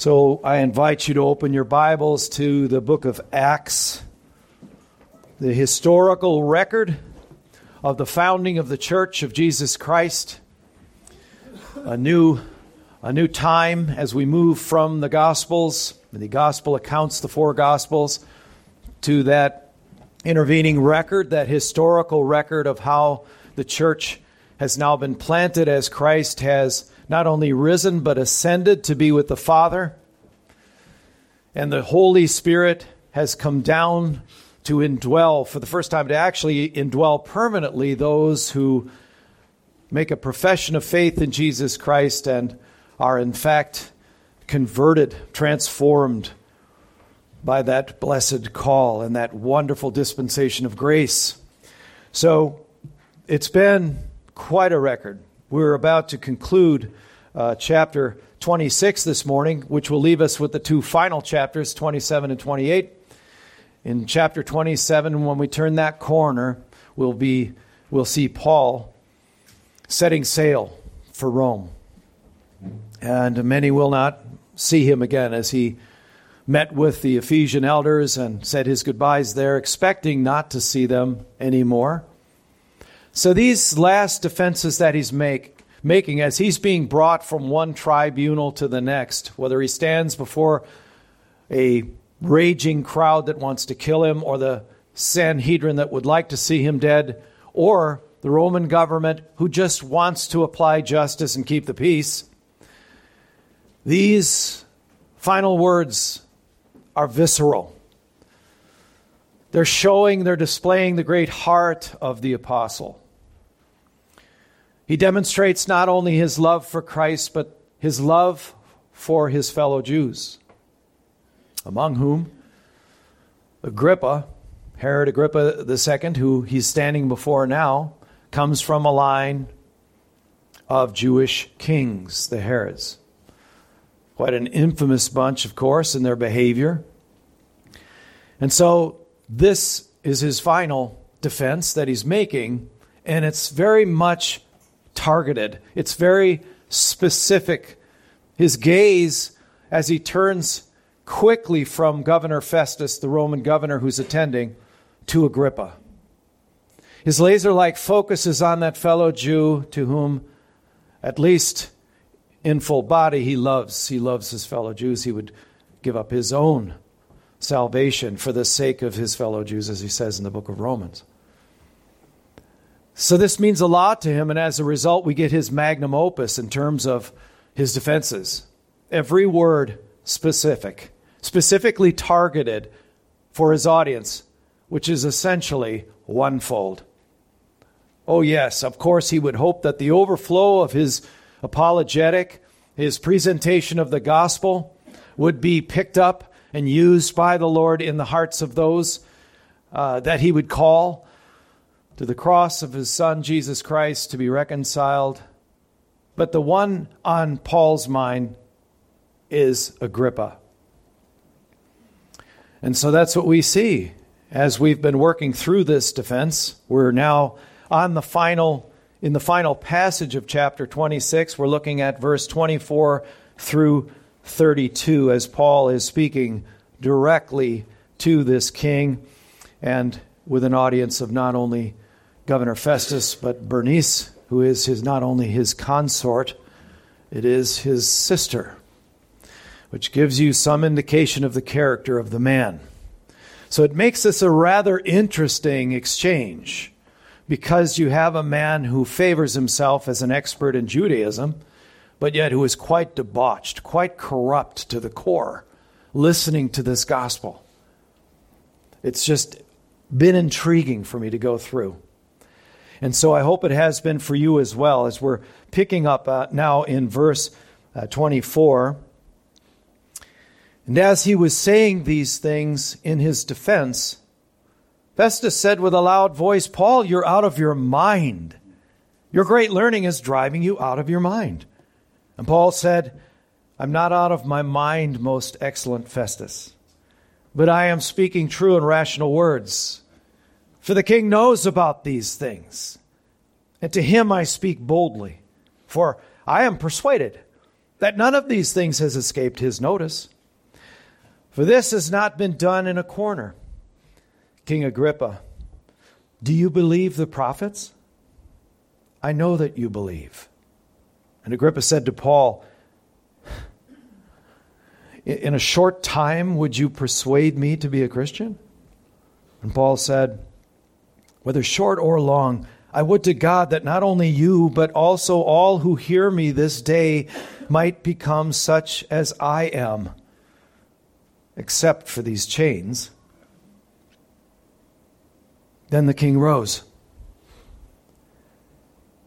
So I invite you to open your Bibles to the book of Acts, the historical record of the founding of the Church of Jesus Christ. A new, a new time as we move from the Gospels, the Gospel accounts, the four Gospels, to that intervening record, that historical record of how the church has now been planted as Christ has not only risen but ascended to be with the Father. And the Holy Spirit has come down to indwell for the first time, to actually indwell permanently those who make a profession of faith in Jesus Christ and are in fact converted, transformed by that blessed call and that wonderful dispensation of grace. So it's been quite a record. We're about to conclude uh, chapter 26 this morning, which will leave us with the two final chapters, 27 and 28. In chapter 27, when we turn that corner, we'll, be, we'll see Paul setting sail for Rome. And many will not see him again as he met with the Ephesian elders and said his goodbyes there, expecting not to see them anymore. So these last defenses that he's make, making as he's being brought from one tribunal to the next, whether he stands before a raging crowd that wants to kill him, or the Sanhedrin that would like to see him dead, or the Roman government who just wants to apply justice and keep the peace. These final words are visceral. They're showing, they're displaying the great heart of the apostle. He demonstrates not only his love for Christ, but his love for his fellow Jews, among whom Agrippa, Herod Agrippa II, who he's standing before now, comes from a line of Jewish kings, the Herods. Quite an infamous bunch, of course, in their behavior. And so this is his final defense that he's making, and it's very much targeted, it's very specific. His gaze, as he turns quickly from Governor Festus, the Roman governor who's attending, to Agrippa. His laser like focus is on that fellow Jew to whom, at least in full body, he loves. He loves his fellow Jews. He would give up his own salvation for the sake of his fellow Jews, as he says in the book of Romans. So this means a lot to him, and as a result, we get his magnum opus in terms of his defenses. Every word specific, specifically targeted for his audience, which is essentially onefold. Oh, yes, of course, he would hope that the overflow of his apologetic, his presentation of the gospel, would be picked up and used by the Lord in the hearts of those uh, that he would call to the cross of his son Jesus Christ to be reconciled. But the one on Paul's mind is Agrippa. And so that's what we see as we've been working through this defense. We're now on the final in the final passage of chapter 26. We're looking at verse 24 through 32 as Paul is speaking directly to this king and with an audience of not only Governor Festus but Bernice, who is his not only his consort, it is his sister, which gives you some indication of the character of the man. So it makes this a rather interesting exchange because you have a man who favors himself as an expert in Judaism but yet who is quite debauched, quite corrupt to the core, listening to this gospel. It's just been intriguing for me to go through. And so I hope it has been for you as well, as we're picking up uh, now in verse uh, 24. And as he was saying these things in his defense, Festus said with a loud voice, Paul, you're out of your mind. Your great learning is driving you out of your mind. And Paul said, I'm not out of my mind, most excellent Festus, but I am speaking true and rational words. For the king knows about these things, and to him I speak boldly. For I am persuaded that none of these things has escaped his notice. For this has not been done in a corner. King Agrippa, do you believe the prophets? I know that you believe. And Agrippa said to Paul, In a short time, would you persuade me to be a Christian? And Paul said, Whether short or long, I would to God that not only you, but also all who hear me this day might become such as I am, except for these chains. Then the king rose.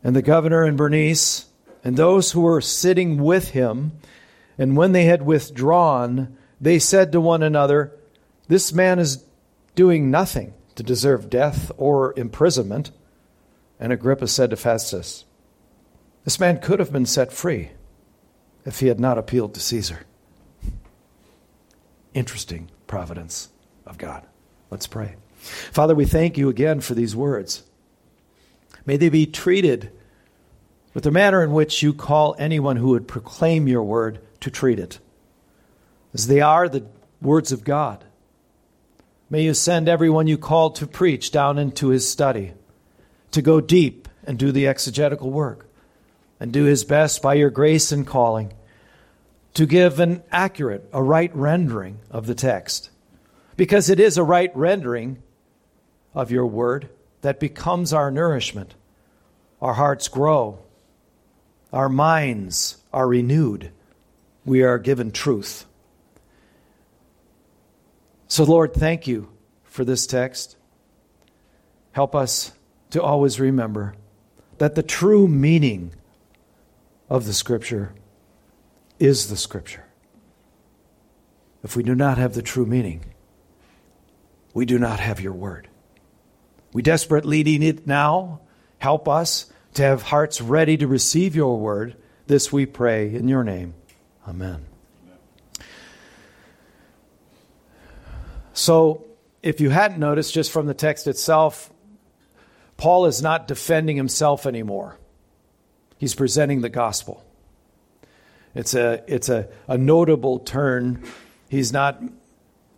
And the governor and Bernice and those who were sitting with him, and when they had withdrawn, they said to one another, This man is doing nothing to deserve death or imprisonment. And Agrippa said to Festus, This man could have been set free if he had not appealed to Caesar. Interesting providence of God. Let's pray. Father, we thank you again for these words. May they be treated with the manner in which you call anyone who would proclaim your word to treat it, as they are the words of God. May you send everyone you called to preach down into his study, to go deep and do the exegetical work, and do his best by your grace and calling to give an accurate, a right rendering of the text. Because it is a right rendering of your word that becomes our nourishment. Our hearts grow, our minds are renewed, we are given truth. So, Lord, thank you for this text. Help us to always remember that the true meaning of the Scripture is the Scripture. If we do not have the true meaning, we do not have your word. We desperately need it now. Help us to have hearts ready to receive your word. This we pray in your name. Amen. So, if you hadn't noticed just from the text itself, Paul is not defending himself anymore. He's presenting the gospel. It's a, it's a, a notable turn. He's not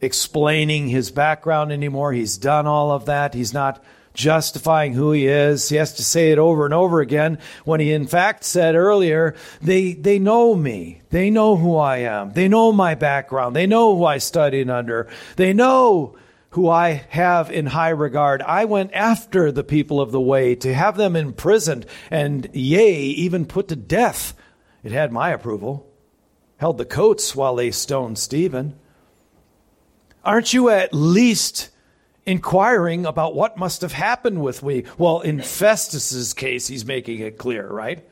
explaining his background anymore. He's done all of that. He's not justifying who he is. He has to say it over and over again when he in fact said earlier, they, they know me. They know who I am. They know my background. They know who I studied under. They know who I have in high regard. I went after the people of the way to have them imprisoned and yea, even put to death. It had my approval. Held the coats while they stoned Stephen. Aren't you at least inquiring about what must have happened with we. Well, in Festus's case, he's making it clear, right?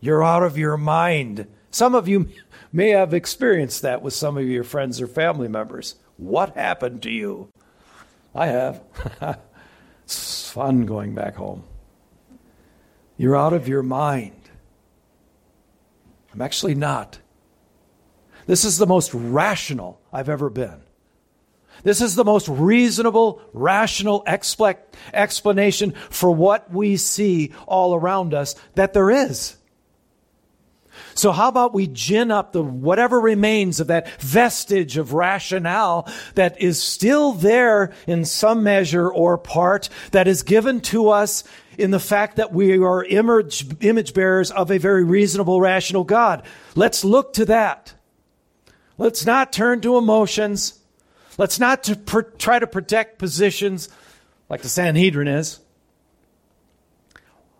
You're out of your mind. Some of you may have experienced that with some of your friends or family members. What happened to you? I have. it's fun going back home. You're out of your mind. I'm actually not. This is the most rational I've ever been. This is the most reasonable, rational explanation for what we see all around us that there is. So how about we gin up the whatever remains of that vestige of rationale that is still there in some measure or part that is given to us in the fact that we are image, image bearers of a very reasonable, rational God. Let's look to that. Let's not turn to emotions. Let's not to pr- try to protect positions like the Sanhedrin is,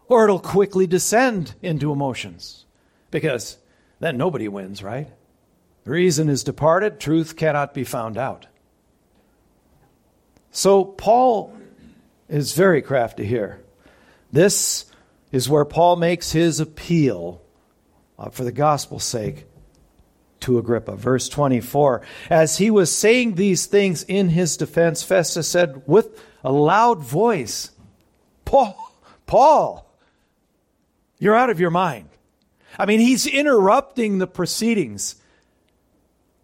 or it'll quickly descend into emotions because then nobody wins, right? Reason is departed, truth cannot be found out. So Paul is very crafty here. This is where Paul makes his appeal uh, for the gospel's sake to Agrippa. Verse 24 As he was saying these things in his defense, Festus said with a loud voice, Paul, Paul, you're out of your mind. I mean, he's interrupting the proceedings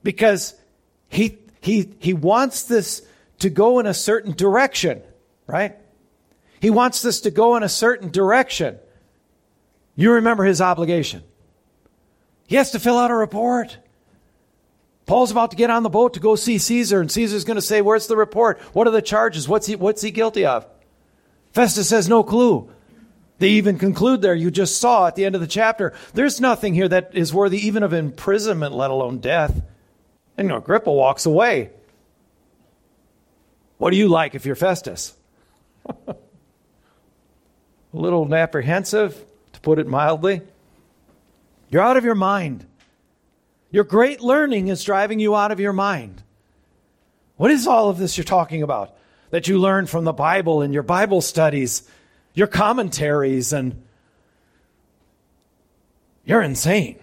because he, he, he wants this to go in a certain direction, right? He wants this to go in a certain direction. You remember his obligation He has to fill out a report. Paul's about to get on the boat to go see Caesar, and Caesar's going to say, Where's the report? What are the charges? What's he, what's he guilty of? Festus has no clue. They even conclude there, you just saw at the end of the chapter, there's nothing here that is worthy even of imprisonment, let alone death. And you know, Agrippa walks away. What do you like if you're Festus? A little apprehensive, to put it mildly. You're out of your mind. Your great learning is driving you out of your mind. What is all of this you're talking about? That you learn from the Bible and your Bible studies, your commentaries, and you're insane.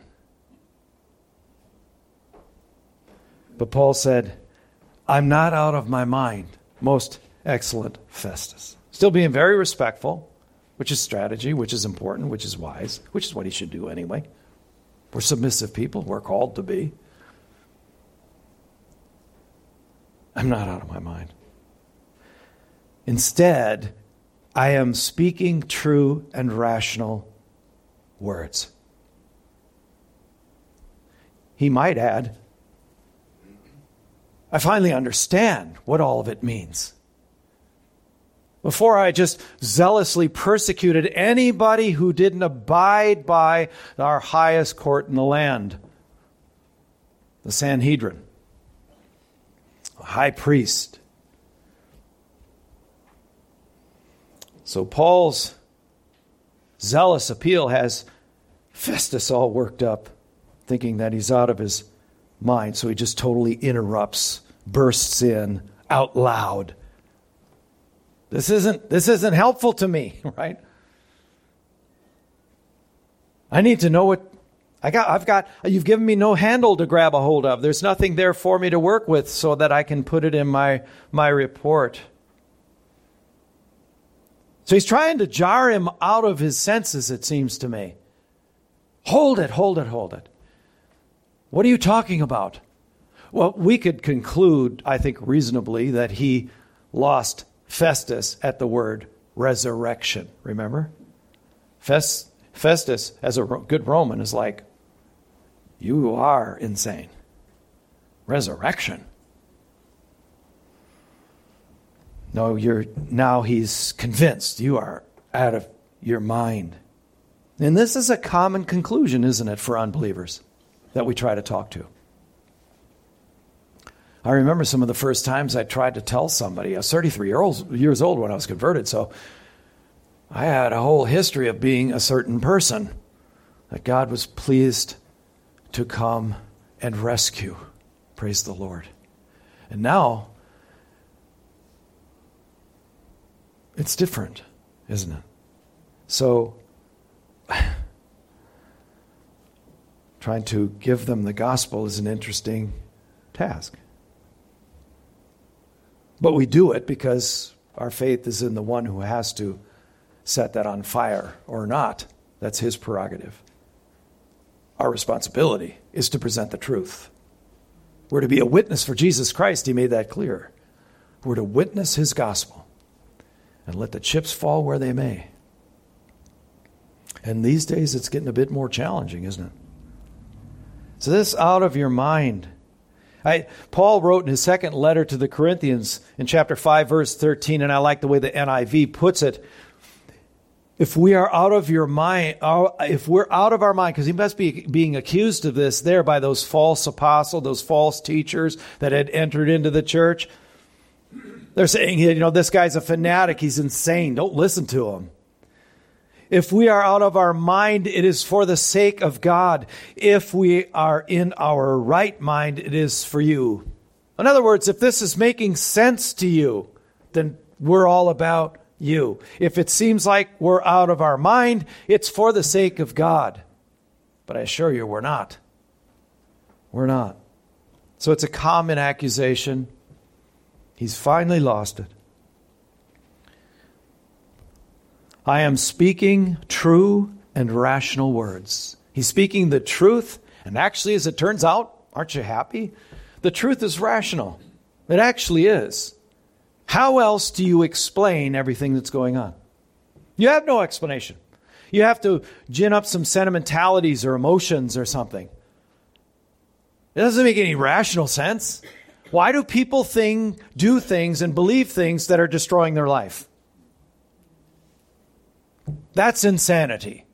But Paul said, I'm not out of my mind, most excellent Festus. Still being very respectful, which is strategy, which is important, which is wise, which is what he should do anyway. We're submissive people, we're called to be. I'm not out of my mind. Instead, I am speaking true and rational words. He might add, I finally understand what all of it means. Before I just zealously persecuted anybody who didn't abide by our highest court in the land, the Sanhedrin, the high priest. So Paul's zealous appeal has Festus all worked up, thinking that he's out of his mind. So he just totally interrupts, bursts in out loud this isn't, this isn't helpful to me, right? I need to know what I got. I've got, you've given me no handle to grab a hold of. There's nothing there for me to work with so that I can put it in my, my report. So he's trying to jar him out of his senses, it seems to me. Hold it, hold it, hold it. What are you talking about? Well, we could conclude, I think, reasonably, that he lost Festus at the word resurrection. Remember? Festus, as a good Roman, is like, You are insane. Resurrection. No, you're now he's convinced you are out of your mind. And this is a common conclusion, isn't it, for unbelievers that we try to talk to? I remember some of the first times I tried to tell somebody. I was 33 years old when I was converted, so I had a whole history of being a certain person that God was pleased to come and rescue. Praise the Lord. And now, it's different, isn't it? So, trying to give them the gospel is an interesting task. But we do it because our faith is in the one who has to set that on fire or not. That's his prerogative. Our responsibility is to present the truth. We're to be a witness for Jesus Christ. He made that clear. We're to witness his gospel and let the chips fall where they may. And these days it's getting a bit more challenging, isn't it? So, this out of your mind I, Paul wrote in his second letter to the Corinthians in chapter 5, verse 13, and I like the way the NIV puts it. If we are out of your mind, if we're out of our mind, because he must be being accused of this there by those false apostles, those false teachers that had entered into the church. They're saying, you know, this guy's a fanatic. He's insane. Don't listen to him. If we are out of our mind, it is for the sake of God. If we are in our right mind, it is for you. In other words, if this is making sense to you, then we're all about you. If it seems like we're out of our mind, it's for the sake of God. But I assure you, we're not. We're not. So it's a common accusation. He's finally lost it. I am speaking true and rational words. He's speaking the truth, and actually, as it turns out, aren't you happy? The truth is rational. It actually is. How else do you explain everything that's going on? You have no explanation. You have to gin up some sentimentalities or emotions or something. It doesn't make any rational sense. Why do people think, do things and believe things that are destroying their life? That's insanity.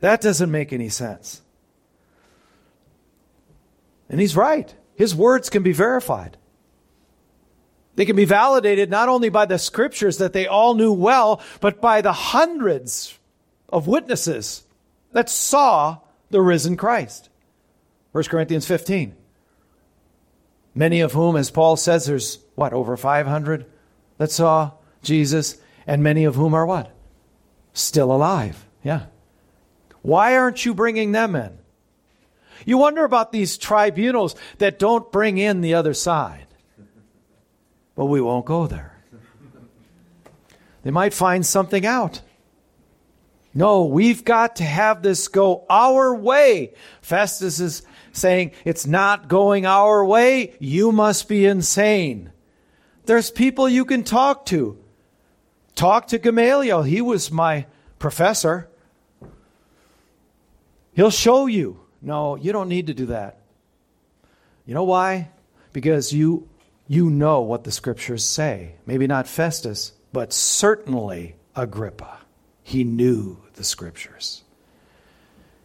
That doesn't make any sense. And he's right. His words can be verified. They can be validated not only by the scriptures that they all knew well, but by the hundreds of witnesses that saw the risen Christ. 1 Corinthians 15. Many of whom, as Paul says, there's what, over 500 that saw Jesus, and many of whom are what? Still alive. Yeah. Why aren't you bringing them in? You wonder about these tribunals that don't bring in the other side. But we won't go there. They might find something out. No, we've got to have this go our way. Festus is saying, It's not going our way. You must be insane. There's people you can talk to. Talk to Gamaliel. He was my professor. He'll show you. No, you don't need to do that. You know why? Because you you know what the scriptures say. Maybe not Festus, but certainly Agrippa. He knew the scriptures.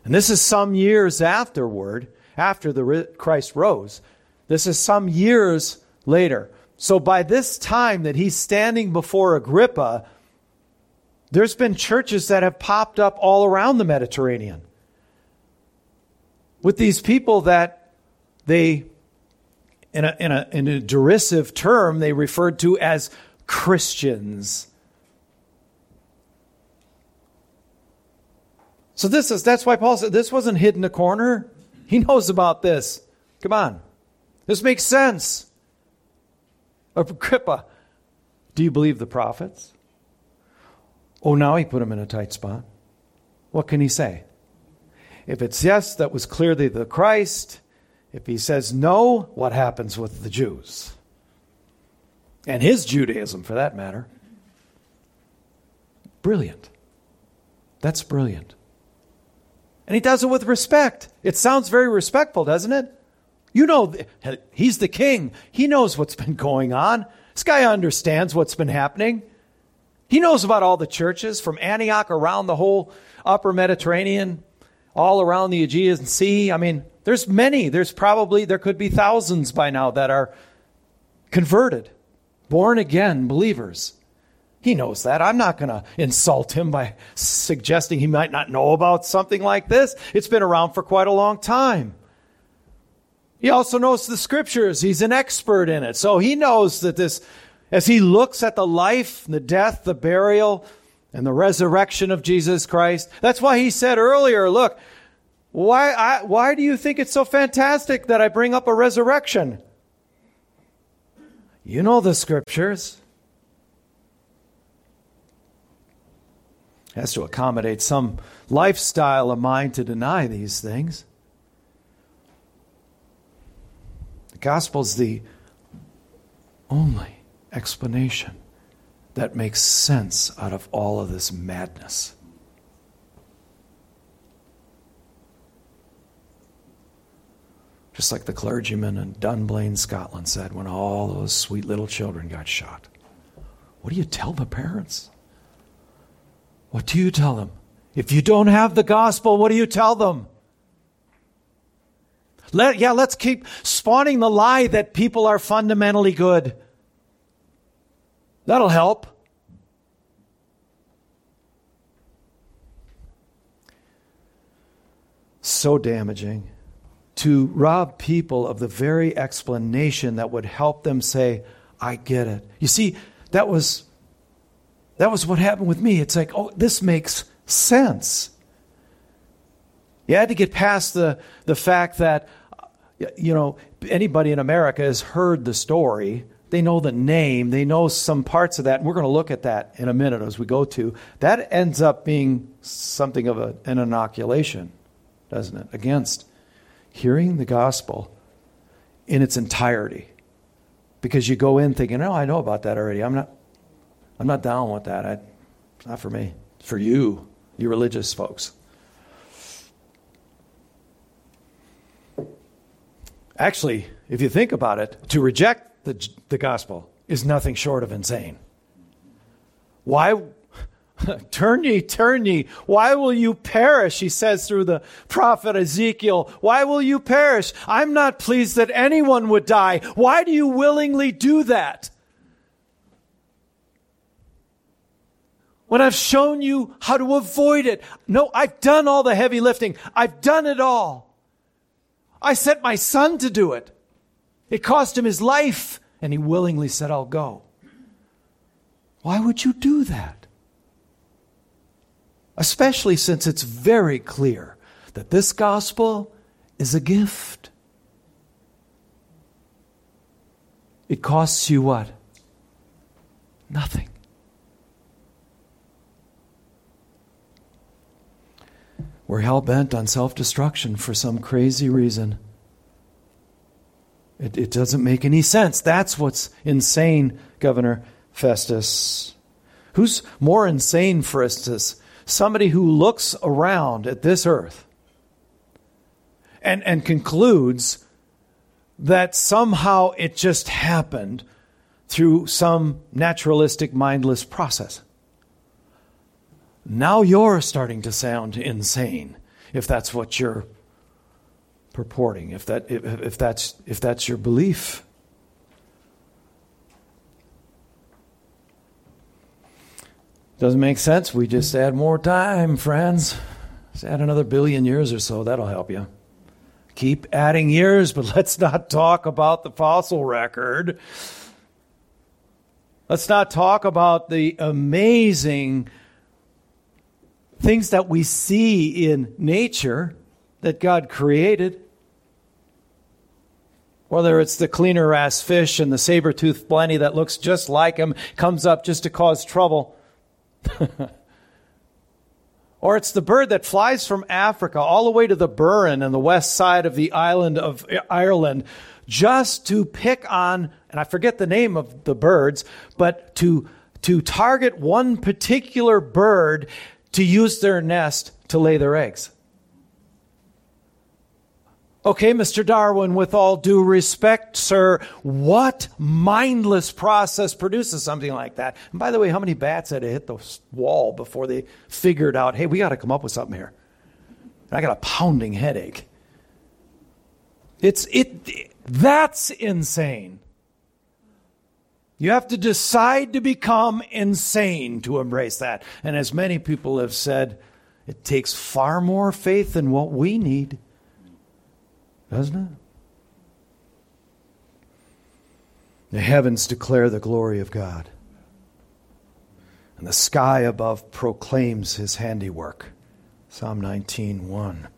And this is some years afterward, after the Christ rose. This is some years later. So by this time that he's standing before Agrippa, there's been churches that have popped up all around the Mediterranean with these people that they in a, in a, in a derisive term they referred to as Christians. So this is that's why Paul said this wasn't hidden a corner. He knows about this. Come on. This makes sense. Agrippa, do you believe the prophets? Oh, now he put him in a tight spot. What can he say? If it's yes, that was clearly the Christ. If he says no, what happens with the Jews? And his Judaism, for that matter. Brilliant. That's brilliant. And he does it with respect. It sounds very respectful, doesn't it? You know, he's the king. He knows what's been going on. This guy understands what's been happening. He knows about all the churches from Antioch around the whole upper Mediterranean, all around the Aegean Sea. I mean, there's many. There's probably, there could be thousands by now that are converted, born again believers. He knows that. I'm not going to insult him by suggesting he might not know about something like this. It's been around for quite a long time. He also knows the scriptures. He's an expert in it. So he knows that this, as he looks at the life, the death, the burial, and the resurrection of Jesus Christ, that's why he said earlier, look, why, I, why do you think it's so fantastic that I bring up a resurrection? You know the scriptures. It has to accommodate some lifestyle of mine to deny these things. Gospel is the only explanation that makes sense out of all of this madness. Just like the clergyman in Dunblane, Scotland said when all those sweet little children got shot. What do you tell the parents? What do you tell them? If you don't have the gospel, what do you tell them? Let, yeah, let's keep spawning the lie that people are fundamentally good. That'll help. So damaging to rob people of the very explanation that would help them say, I get it. You see, that was that was what happened with me. It's like, oh, this makes sense. You had to get past the, the fact that, you know, anybody in America has heard the story. They know the name. They know some parts of that. And we're going to look at that in a minute as we go to. That ends up being something of a, an inoculation, doesn't it, against hearing the gospel in its entirety. Because you go in thinking, oh, I know about that already. I'm not, I'm not down with that. I, it's not for me. It's for you, you religious folks. Actually, if you think about it, to reject the, the gospel is nothing short of insane. Why? turn ye, turn ye. Why will you perish? He says through the prophet Ezekiel. Why will you perish? I'm not pleased that anyone would die. Why do you willingly do that? When I've shown you how to avoid it. No, I've done all the heavy lifting. I've done it all. I sent my son to do it. It cost him his life, and he willingly said, I'll go. Why would you do that? Especially since it's very clear that this gospel is a gift. It costs you what? Nothing. We're hell bent on self destruction for some crazy reason. It, it doesn't make any sense. That's what's insane, Governor Festus. Who's more insane, Festus? Somebody who looks around at this earth and, and concludes that somehow it just happened through some naturalistic, mindless process. Now you're starting to sound insane if that's what you're purporting, if, that, if, if, that's, if that's your belief. Doesn't make sense. We just add more time, friends. Just add another billion years or so. That'll help you. Keep adding years, but let's not talk about the fossil record. Let's not talk about the amazing things that we see in nature that God created. Whether it's the cleaner wrasse fish and the saber toothed blenny that looks just like him, comes up just to cause trouble. or it's the bird that flies from Africa all the way to the Burren and the west side of the island of Ireland just to pick on, and I forget the name of the birds, but to, to target one particular bird to use their nest to lay their eggs. Okay, Mr. Darwin, with all due respect, sir, what mindless process produces something like that? And by the way, how many bats had to hit the wall before they figured out, hey, we got to come up with something here? And I got a pounding headache. It's it that's insane. You have to decide to become insane to embrace that. And as many people have said, it takes far more faith than what we need, doesn't it? The heavens declare the glory of God, and the sky above proclaims his handiwork. Psalm 19:1.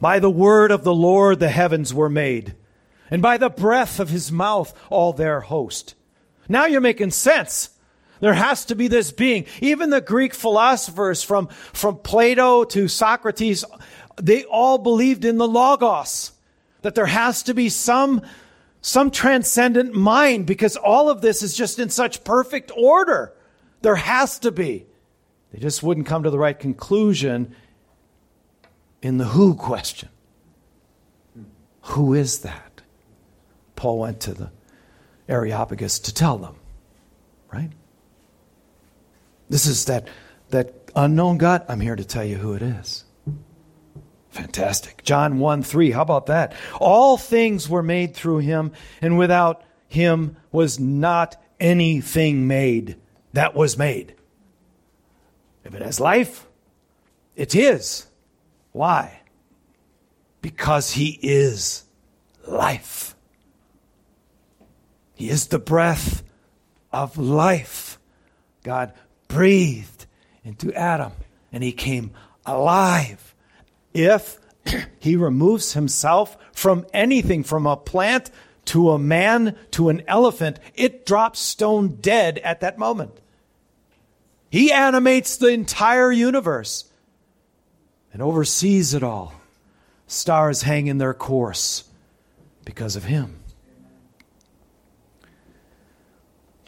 By the word of the Lord the heavens were made, and by the breath of his mouth all their host. Now you're making sense. There has to be this being. Even the Greek philosophers from, from Plato to Socrates, they all believed in the Logos. That there has to be some, some transcendent mind because all of this is just in such perfect order. There has to be. They just wouldn't come to the right conclusion in the who question. Who is that? Paul went to the Areopagus to tell them, right? This is that, that unknown God. I'm here to tell you who it is. Fantastic. John 1 3. How about that? All things were made through him, and without him was not anything made that was made. If it has life, it's his. Why? Because he is life. He is the breath of life. God breathed into Adam and he came alive. If he removes himself from anything, from a plant to a man to an elephant, it drops stone dead at that moment. He animates the entire universe and oversees it all. Stars hang in their course because of him.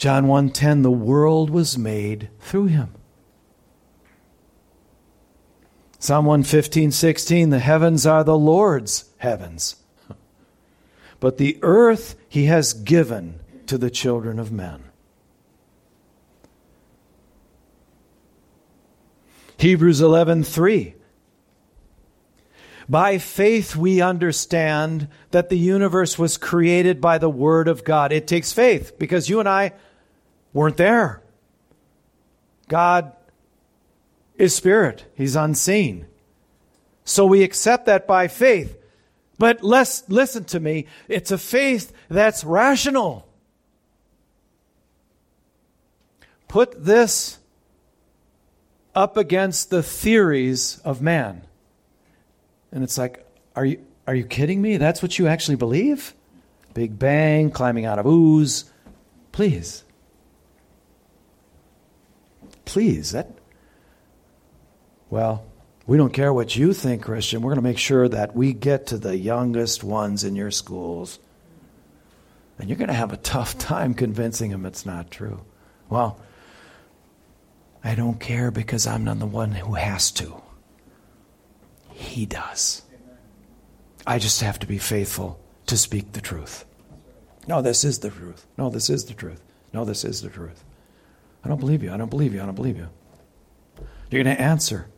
John 1:10 the world was made through him. Psalm 115, 16, the heavens are the Lord's heavens. but the earth he has given to the children of men. Hebrews 11:3 By faith we understand that the universe was created by the word of God. It takes faith because you and I weren't there. God is spirit. He's unseen. So we accept that by faith. But let's listen to me. It's a faith that's rational. Put this up against the theories of man. And it's like, are you, are you kidding me? That's what you actually believe? Big Bang, climbing out of ooze. Please. Please. That, well, we don't care what you think, Christian. We're going to make sure that we get to the youngest ones in your schools. And you're going to have a tough time convincing them it's not true. Well, I don't care because I'm not the one who has to. He does. I just have to be faithful to speak the truth. No, this is the truth. No, this is the truth. No, this is the truth. I don't believe you. I don't believe you. I don't believe you. You're going to answer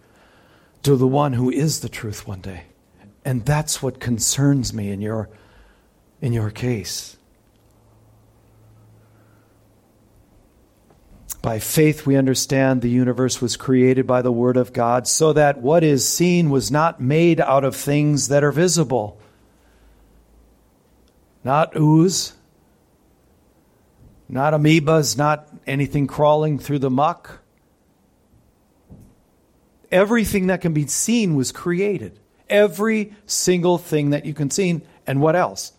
to the one who is the truth one day. And that's what concerns me in your, in your case. By faith, we understand the universe was created by the Word of God, so that what is seen was not made out of things that are visible. Not ooze, not amoebas, not anything crawling through the muck everything that can be seen was created. Every single thing that you can see. And what else?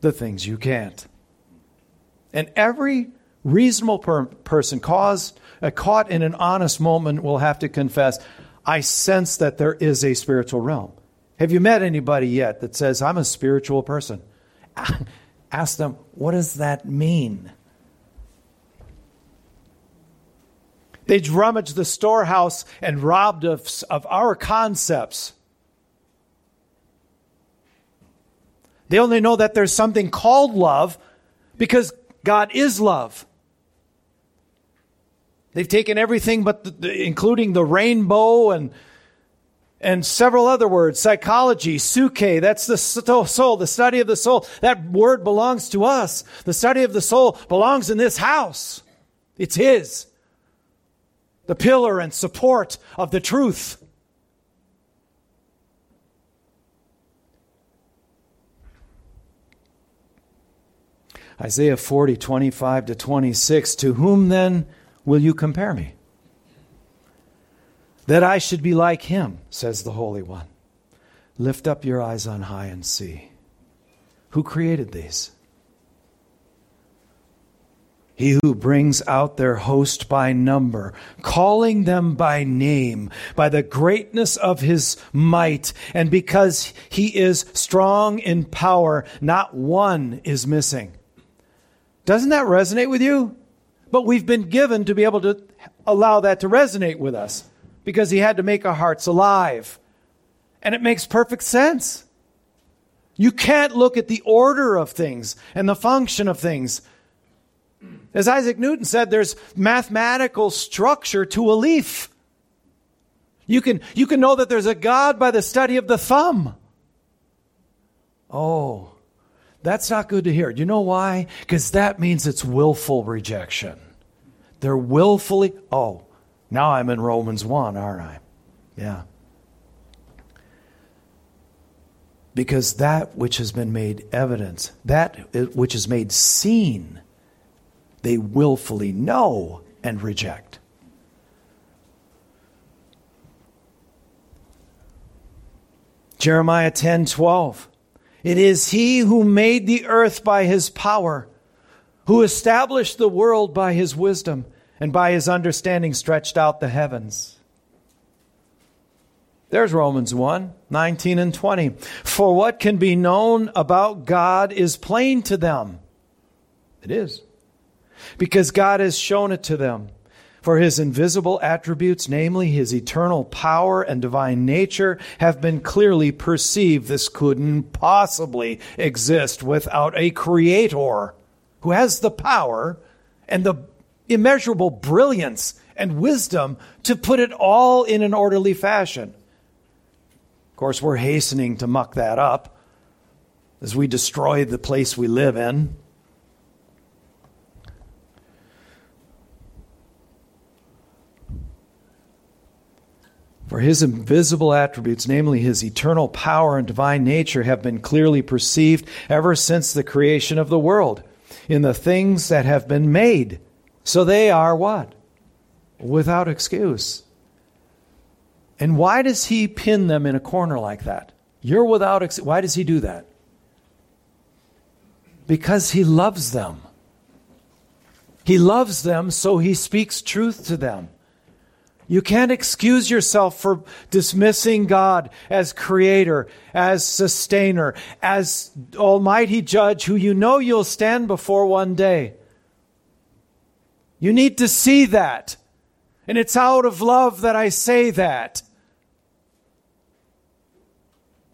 The things you can't. And every reasonable per- person caused, uh, caught in an honest moment will have to confess, I sense that there is a spiritual realm. Have you met anybody yet that says, I'm a spiritual person? Ask them, what does that mean? They rummaged the storehouse and robbed us of, our concepts. They only know that there's something called love because God is love. They've taken everything but the, including the rainbow and and several other words, psychology, suke, that's the soul, the study of the soul. That word belongs to us. The study of the soul belongs in this house. It's his the pillar and support of the truth. Isaiah 40, 25 to 26. To whom then will you compare me? That I should be like him, says the Holy One. Lift up your eyes on high and see. Who created these? He who brings out their host by number, calling them by name, by the greatness of his might, and because he is strong in power, not one is missing. Doesn't that resonate with you? But we've been given to be able to allow that to resonate with us because he had to make our hearts alive. And it makes perfect sense. You can't look at the order of things and the function of things as Isaac Newton said, there's mathematical structure to a leaf. You can, you can know that there's a God by the study of the thumb. Oh, that's not good to hear. Do you know why? Because that means it's willful rejection. They're willfully, oh, now I'm in Romans 1, aren't I? Yeah. Because that which has been made evidence, that which is made seen, they willfully know and reject. Jeremiah 10 12. It is he who made the earth by his power, who established the world by his wisdom, and by his understanding stretched out the heavens. There's Romans 1 19 and 20. For what can be known about God is plain to them. It is because God has shown it to them. For his invisible attributes, namely his eternal power and divine nature, have been clearly perceived. This couldn't possibly exist without a creator who has the power and the immeasurable brilliance and wisdom to put it all in an orderly fashion. Of course, we're hastening to muck that up as we destroy the place we live in. For his invisible attributes, namely his eternal power and divine nature, have been clearly perceived ever since the creation of the world in the things that have been made. So they are what? Without excuse. And why does he pin them in a corner like that? You're without excuse. Why does he do that? Because he loves them. He loves them, so he speaks truth to them. You can't excuse yourself for dismissing God as creator, as sustainer, as almighty judge who you know you'll stand before one day. You need to see that. And it's out of love that I say that.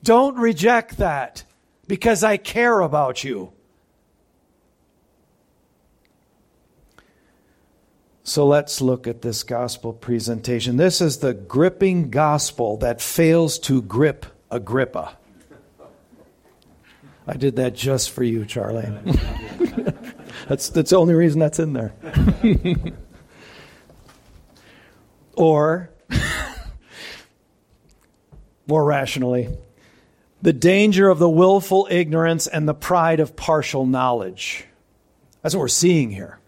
Don't reject that because I care about you. So let's look at this gospel presentation. This is the gripping gospel that fails to grip Agrippa. I did that just for you, Charlie. that's, that's the only reason that's in there. or, more rationally, the danger of the willful ignorance and the pride of partial knowledge. That's what we're seeing here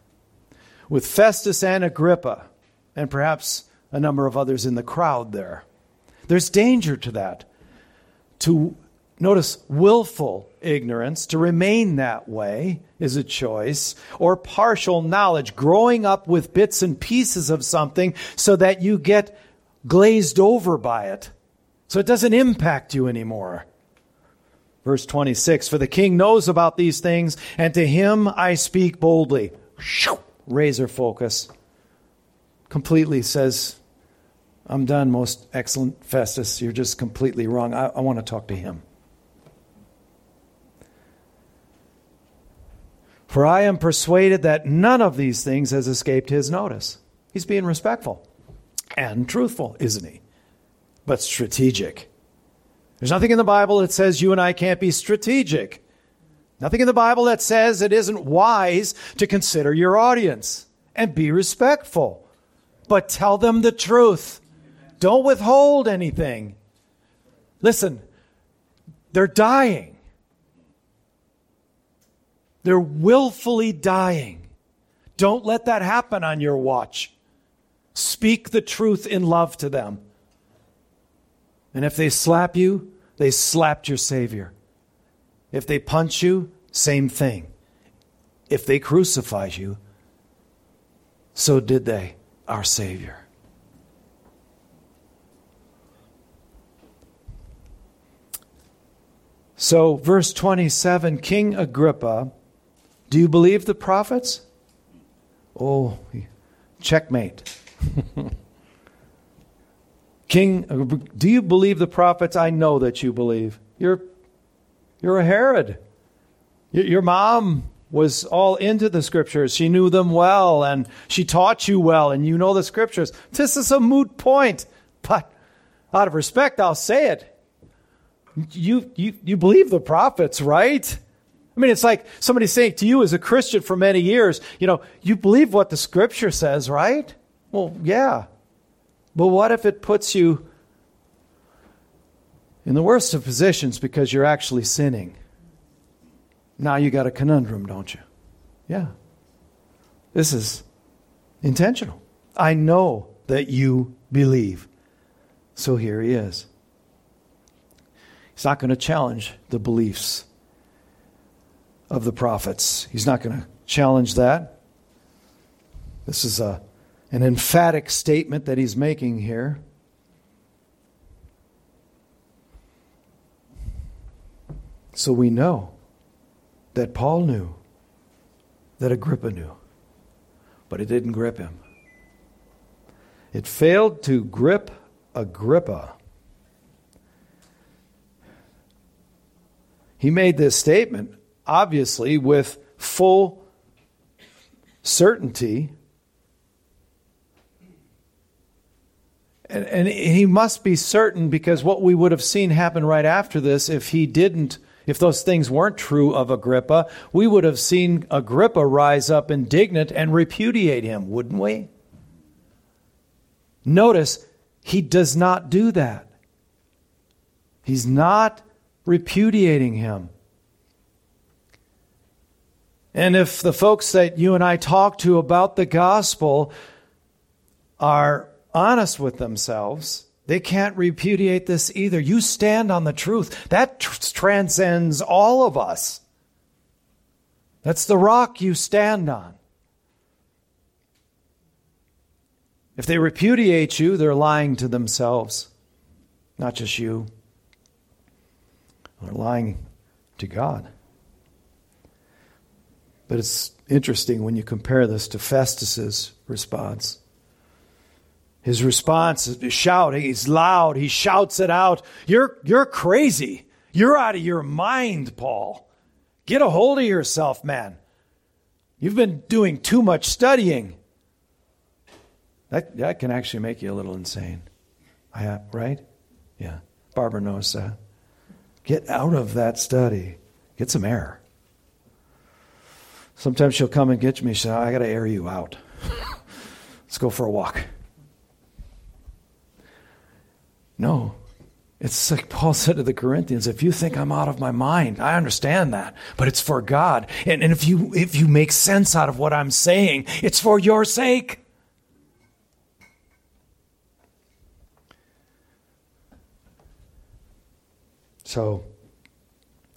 with Festus and Agrippa, and perhaps a number of others in the crowd there. There's danger to that. To notice willful ignorance, to remain that way is a choice, or partial knowledge, growing up with bits and pieces of something so that you get glazed over by it, so it doesn't impact you anymore. Verse 26 For the king knows about these things, and to him I speak boldly razor focus, completely says, I'm done, most excellent Festus. You're just completely wrong. I, I want to talk to him. For I am persuaded that none of these things has escaped his notice. He's being respectful and truthful, isn't he? But strategic. There's nothing in the Bible that says you and I can't be strategic. Nothing in the Bible that says it isn't wise to consider your audience and be respectful, but tell them the truth. Don't withhold anything. Listen, they're dying. They're willfully dying. Don't let that happen on your watch. Speak the truth in love to them. And if they slap you, they slapped your Savior. If they punch you, same thing. If they crucify you, so did they, our Savior. So, verse 27 King Agrippa, do you believe the prophets? Oh, checkmate. King, do you believe the prophets? I know that you believe. You're you're a Herod. Your mom was all into the scriptures. She knew them well and she taught you well and you know the scriptures. This is a moot point, but out of respect, I'll say it. You, you, you believe the prophets, right? I mean, it's like somebody saying to you as a Christian for many years, you know, you believe what the scripture says, right? Well, yeah. But what if it puts you in the worst of positions because you're actually sinning. Now you got a conundrum, don't you? Yeah. This is intentional. I know that you believe. So here he is. He's not going to challenge the beliefs of the prophets. He's not going to challenge that. This is a, an emphatic statement that he's making here. So we know that Paul knew, that Agrippa knew, but it didn't grip him. It failed to grip Agrippa. He made this statement, obviously, with full certainty. And, and, he must be certain because what we would have seen happen right after this, if he didn't, if those things weren't true of Agrippa, we would have seen Agrippa rise up indignant and repudiate him, wouldn't we? Notice, he does not do that. He's not repudiating him. And if the folks that you and I talk to about the gospel are honest with themselves, they can't repudiate this either. You stand on the truth. That tr- transcends all of us. That's the rock you stand on. If they repudiate you, they're lying to themselves, not just you. They're lying to God. But it's interesting when you compare this to Festus's response. His response is shouting. He's loud. He shouts it out. You're, you're crazy. You're out of your mind, Paul. Get a hold of yourself, man. You've been doing too much studying. That, that can actually make you a little insane. I, uh, right? Yeah. Barbara knows that. Get out of that study. Get some air. Sometimes she'll come and get me. She'll say, I got to air you out. Let's go for a walk. No. It's like Paul said to the Corinthians, if you think I'm out of my mind, I understand that, but it's for God. And, and if you if you make sense out of what I'm saying, it's for your sake. So,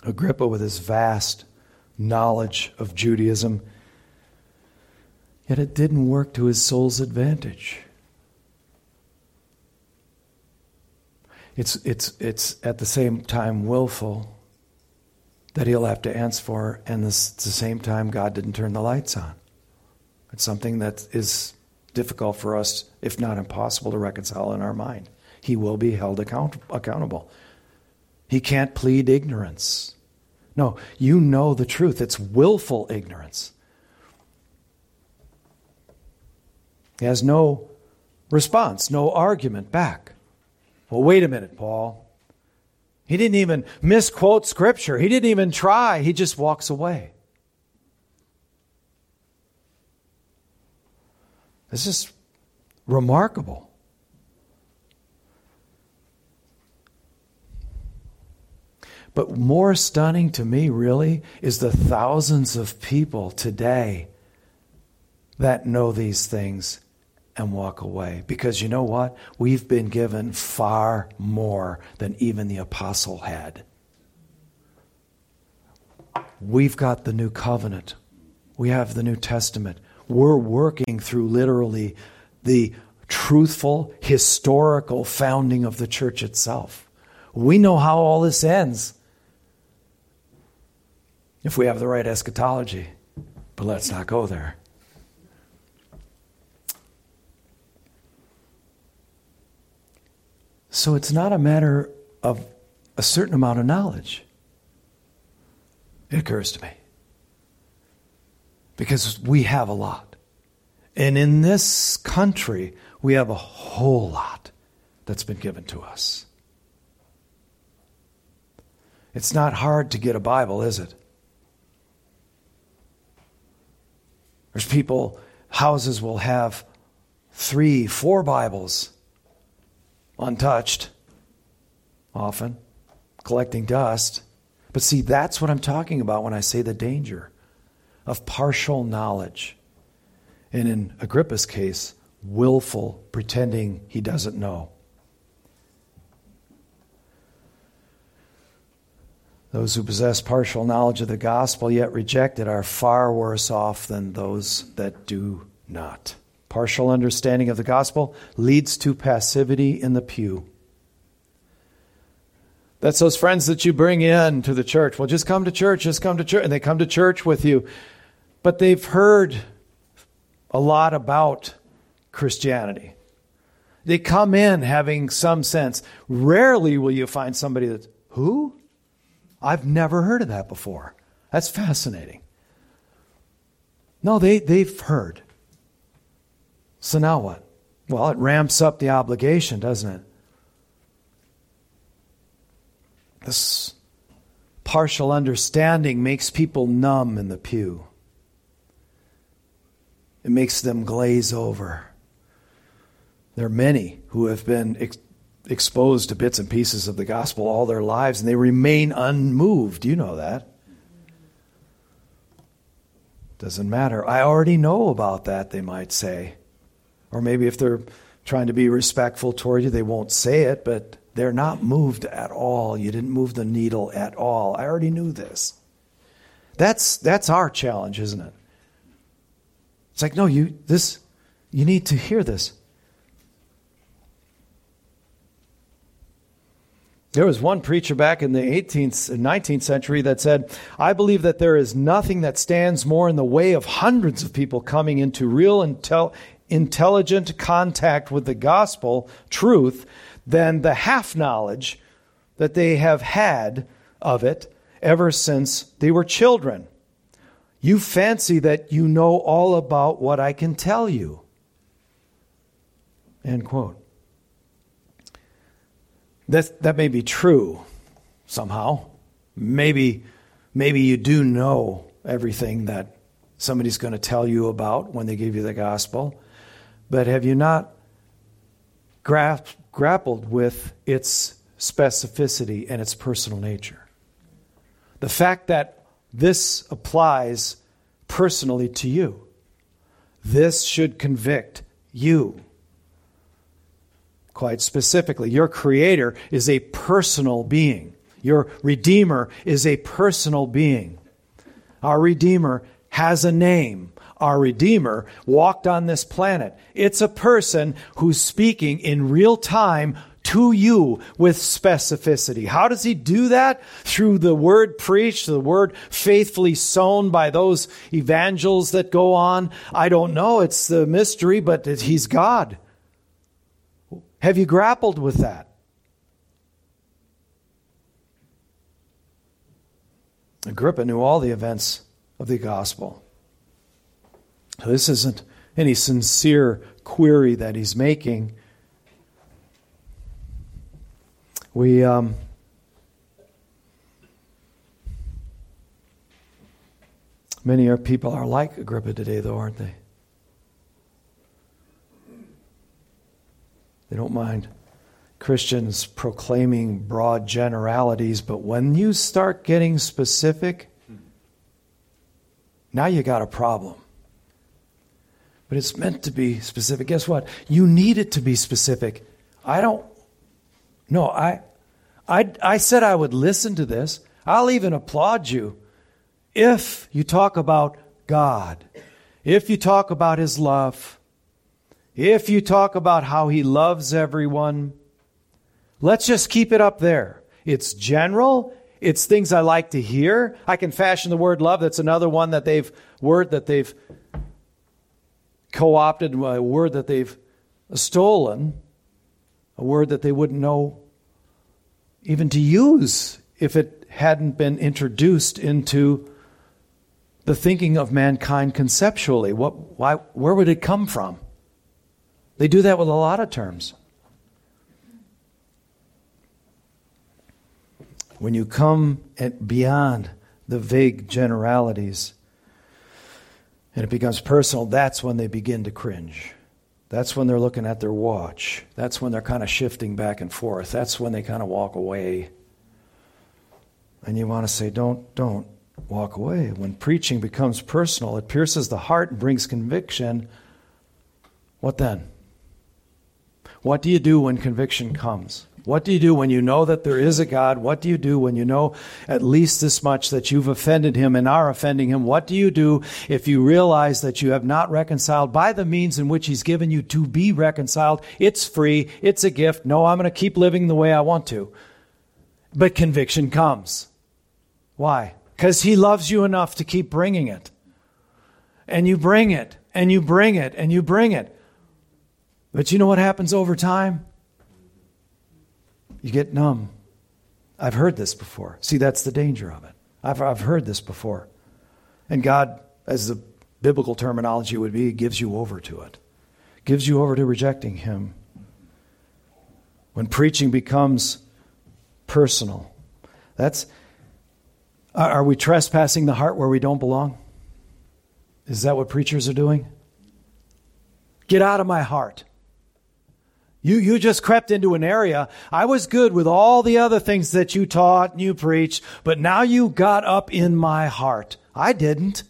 Agrippa, with his vast knowledge of Judaism, yet it didn't work to his soul's advantage. It's, it's, it's at the same time willful that he'll have to answer for, and this, at the same time, God didn't turn the lights on. It's something that is difficult for us, if not impossible, to reconcile in our mind. He will be held account- accountable. He can't plead ignorance. No, you know the truth. It's willful ignorance. He has no response, no argument back. Well, wait a minute, Paul. He didn't even misquote scripture. He didn't even try. He just walks away. This is remarkable. But more stunning to me, really, is the thousands of people today that know these things and walk away. Because you know what? We've been given far more than even the apostle had. We've got the new covenant, we have the New Testament. We're working through literally the truthful, historical founding of the church itself. We know how all this ends if we have the right eschatology. But let's not go there. So it's not a matter of a certain amount of knowledge. It occurs to me. Because we have a lot. And in this country, we have a whole lot that's been given to us. It's not hard to get a Bible, is it? There's people, houses will have three, four Bibles untouched, often, collecting dust. But see, that's what I'm talking about when I say the danger of partial knowledge. And in Agrippa's case, willful pretending he doesn't know. Those who possess partial knowledge of the gospel yet reject it are far worse off than those that do not. Partial understanding of the gospel leads to passivity in the pew. That's those friends that you bring in to the church. Well, just come to church, just come to church. And they come to church with you. But they've heard a lot about Christianity. They come in having some sense. Rarely will you find somebody that's, who? I've never heard of that before. That's fascinating. No, they, they've heard. So now what? Well, it ramps up the obligation, doesn't it? This partial understanding makes people numb in the pew. It makes them glaze over. There are many who have been exposed to bits and pieces of the gospel all their lives and they remain unmoved. You know that. Doesn't matter. I already know about that, they might say. Or maybe if they're trying to be respectful toward you, they won't say it, but they're not moved at all. You didn't move the needle at all. I already knew this. That's that's our challenge, isn't it? It's like, no, you this you need to hear this. There was one preacher back in the 18th and 19th century that said, I believe that there is nothing that stands more in the way of hundreds of people coming into real intel- intelligent contact with the gospel truth than the half knowledge that they have had of it ever since they were children. You fancy that you know all about what I can tell you. End quote. That, that may be true somehow. Maybe, maybe you do know everything that somebody's going to tell you about when they give you the gospel. But have you not gra- grappled with its specificity and its personal nature? The fact that this applies personally to you, this should convict you quite specifically. Your Creator is a personal being, your Redeemer is a personal being. Our Redeemer has a name. Our Redeemer walked on this planet. It's a person who's speaking in real time to you with specificity. How does he do that? Through the word preached, the word faithfully sown by those evangels that go on. I don't know. It's the mystery, but he's God. Have you grappled with that? Agrippa knew all the events of the gospel. This isn't any sincere query that he's making. We um, many people are like Agrippa today, though, aren't they? They don't mind Christians proclaiming broad generalities, but when you start getting specific, now you got a problem. But it's meant to be specific. Guess what? You need it to be specific. I don't. No, I, I, I said I would listen to this. I'll even applaud you if you talk about God, if you talk about His love, if you talk about how he loves everyone, let's just keep it up there. It's general. It's things I like to hear. I can fashion the word love. That's another one that they've word that they've co-opted, a word that they've stolen, a word that they wouldn't know even to use if it hadn't been introduced into the thinking of mankind conceptually. What, why, where would it come from? They do that with a lot of terms. When you come at beyond the vague generalities and it becomes personal, that's when they begin to cringe. That's when they're looking at their watch. That's when they're kind of shifting back and forth. That's when they kind of walk away. And you want to say, don't, don't walk away. When preaching becomes personal, it pierces the heart and brings conviction. What then? What do you do when conviction comes? What do you do when you know that there is a God? What do you do when you know at least this much that you've offended him and are offending him? What do you do if you realize that you have not reconciled by the means in which he's given you to be reconciled? It's free. It's a gift. No, I'm going to keep living the way I want to. But conviction comes. Why? Because he loves you enough to keep bringing it. And you bring it, and you bring it, and you bring it. But you know what happens over time? You get numb. I've heard this before. See, that's the danger of it. I've, I've heard this before. And God, as the biblical terminology would be, gives you over to it, gives you over to rejecting Him. When preaching becomes personal, that's. Are we trespassing the heart where we don't belong? Is that what preachers are doing? Get out of my heart. You, you just crept into an area. I was good with all the other things that you taught and you preached, but now you got up in my heart. I didn't.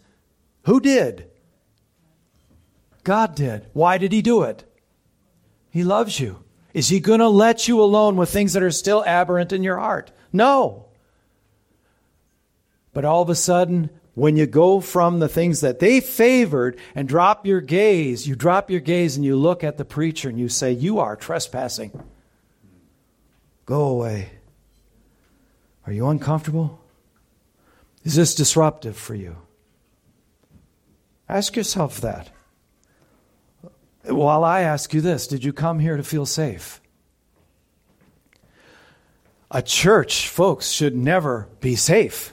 Who did? God did. Why did he do it? He loves you. Is he going to let you alone with things that are still aberrant in your heart? No. But all of a sudden, when you go from the things that they favored and drop your gaze, you drop your gaze and you look at the preacher and you say, You are trespassing. Go away. Are you uncomfortable? Is this disruptive for you? Ask yourself that. While I ask you this, did you come here to feel safe? A church, folks, should never be safe.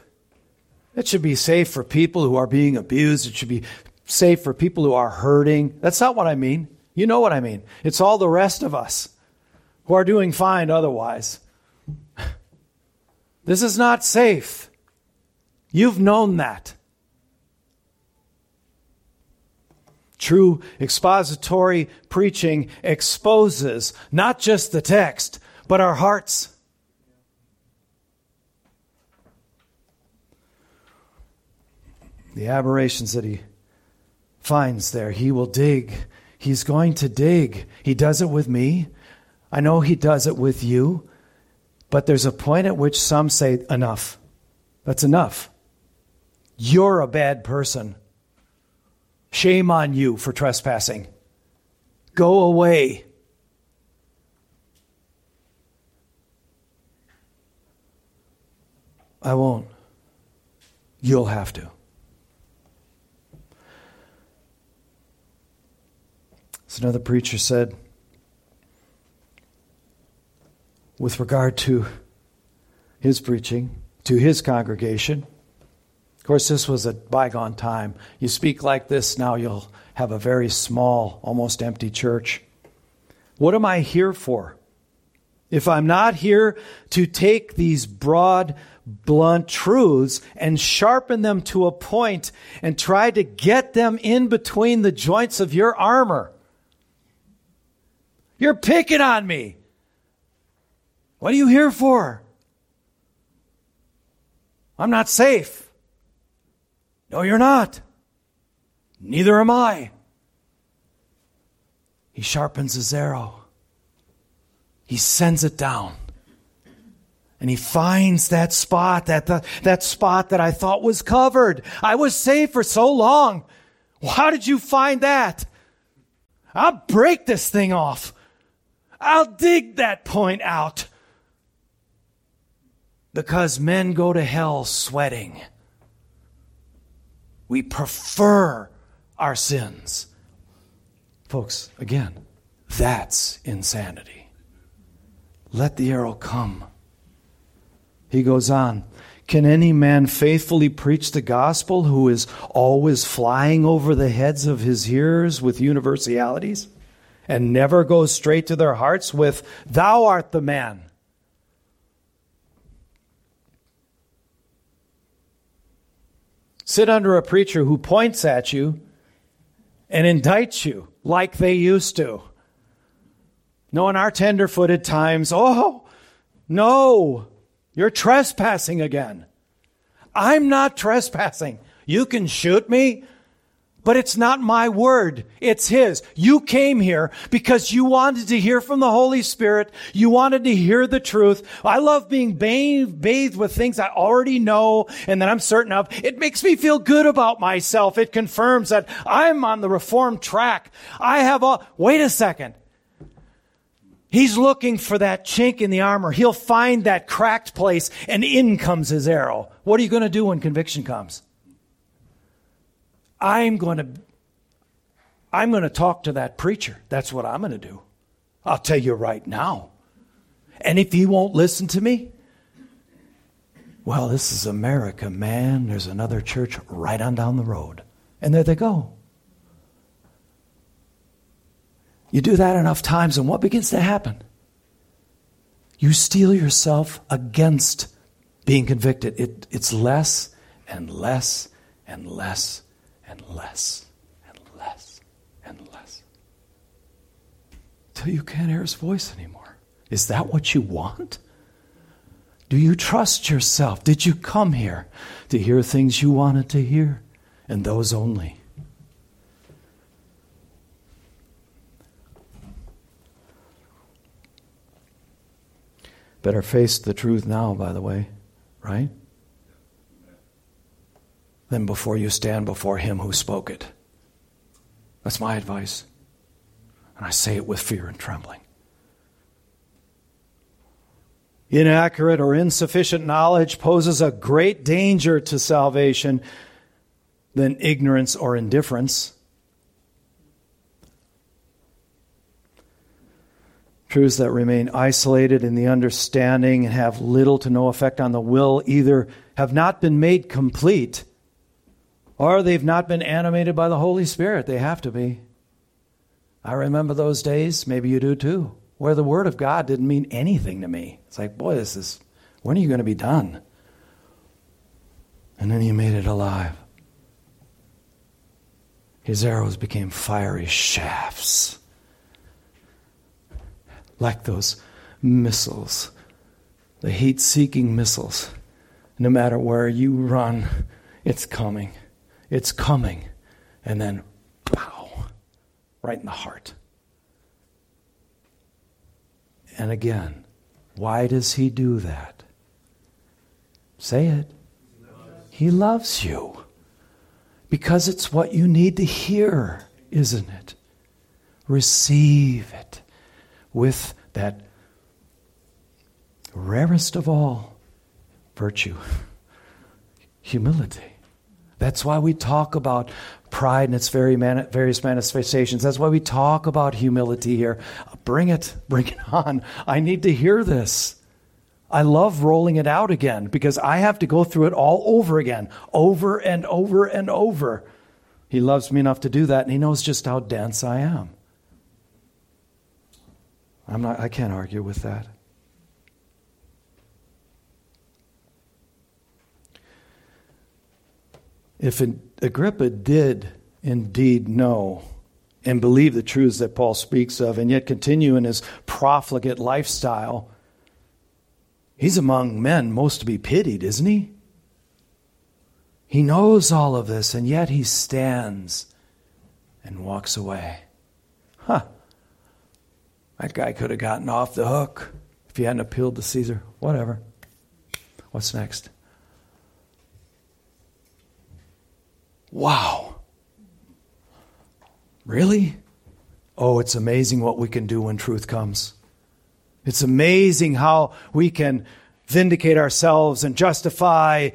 It should be safe for people who are being abused. It should be safe for people who are hurting. That's not what I mean. You know what I mean. It's all the rest of us who are doing fine otherwise. This is not safe. You've known that. True expository preaching exposes not just the text, but our hearts. The aberrations that he finds there. He will dig. He's going to dig. He does it with me. I know he does it with you. But there's a point at which some say, enough. That's enough. You're a bad person. Shame on you for trespassing. Go away. I won't. You'll have to. Another preacher said, with regard to his preaching to his congregation. Of course, this was a bygone time. You speak like this now, you'll have a very small, almost empty church. What am I here for? If I'm not here to take these broad, blunt truths and sharpen them to a point and try to get them in between the joints of your armor, you're picking on me. What are you here for? I'm not safe. No, you're not. Neither am I. He sharpens his arrow. He sends it down. And he finds that spot, that, the, that spot that I thought was covered. I was safe for so long. How did you find that? I'll break this thing off. I'll dig that point out. Because men go to hell sweating. We prefer our sins. Folks, again, that's insanity. Let the arrow come. He goes on. Can any man faithfully preach the gospel who is always flying over the heads of his hearers with universalities? And never goes straight to their hearts with, Thou art the man. Sit under a preacher who points at you and indicts you like they used to. No, in our tender footed times, oh, no, you're trespassing again. I'm not trespassing. You can shoot me. But it's not my word. It's His. You came here because you wanted to hear from the Holy Spirit. You wanted to hear the truth. I love being bathed, with things I already know and that I'm certain of. It makes me feel good about myself. It confirms that I'm on the reformed track. I have all, wait a second. He's looking for that chink in the armor. He'll find that cracked place and in comes his arrow. What are you going to do when conviction comes? I'm going to I'm going to talk to that preacher. That's what I'm going to do. I'll tell you right now. And if he won't listen to me, well, this is America, man. There's another church right on down the road. And there they go. You do that enough times, and what begins to happen? You steel yourself against being convicted. It, it's less and less and less and less and less and less. Till you can't hear his voice anymore. Is that what you want? Do you trust yourself? Did you come here to hear things you wanted to hear and those only? Better face the truth now, by the way, right? Than before you stand before him who spoke it. That's my advice. And I say it with fear and trembling. Inaccurate or insufficient knowledge poses a great danger to salvation than ignorance or indifference. Truths that remain isolated in the understanding and have little to no effect on the will either have not been made complete or they've not been animated by the Holy Spirit. They have to be. I remember those days, maybe you do too, where the Word of God didn't mean anything to me. It's like, boy, this is, when are you going to be done? And then He made it alive. His arrows became fiery shafts like those missiles, the heat seeking missiles. No matter where you run, it's coming. It's coming. And then, pow, right in the heart. And again, why does he do that? Say it. He loves you. Because it's what you need to hear, isn't it? Receive it with that rarest of all virtue humility. That's why we talk about pride and its very mani- various manifestations. That's why we talk about humility here. Bring it, bring it on. I need to hear this. I love rolling it out again because I have to go through it all over again, over and over and over. He loves me enough to do that, and he knows just how dense I am. I'm not, I can't argue with that. If Agrippa did indeed know and believe the truths that Paul speaks of, and yet continue in his profligate lifestyle, he's among men most to be pitied, isn't he? He knows all of this, and yet he stands and walks away. Huh. That guy could have gotten off the hook if he hadn't appealed to Caesar. Whatever. What's next? Wow. Really? Oh, it's amazing what we can do when truth comes. It's amazing how we can vindicate ourselves and justify.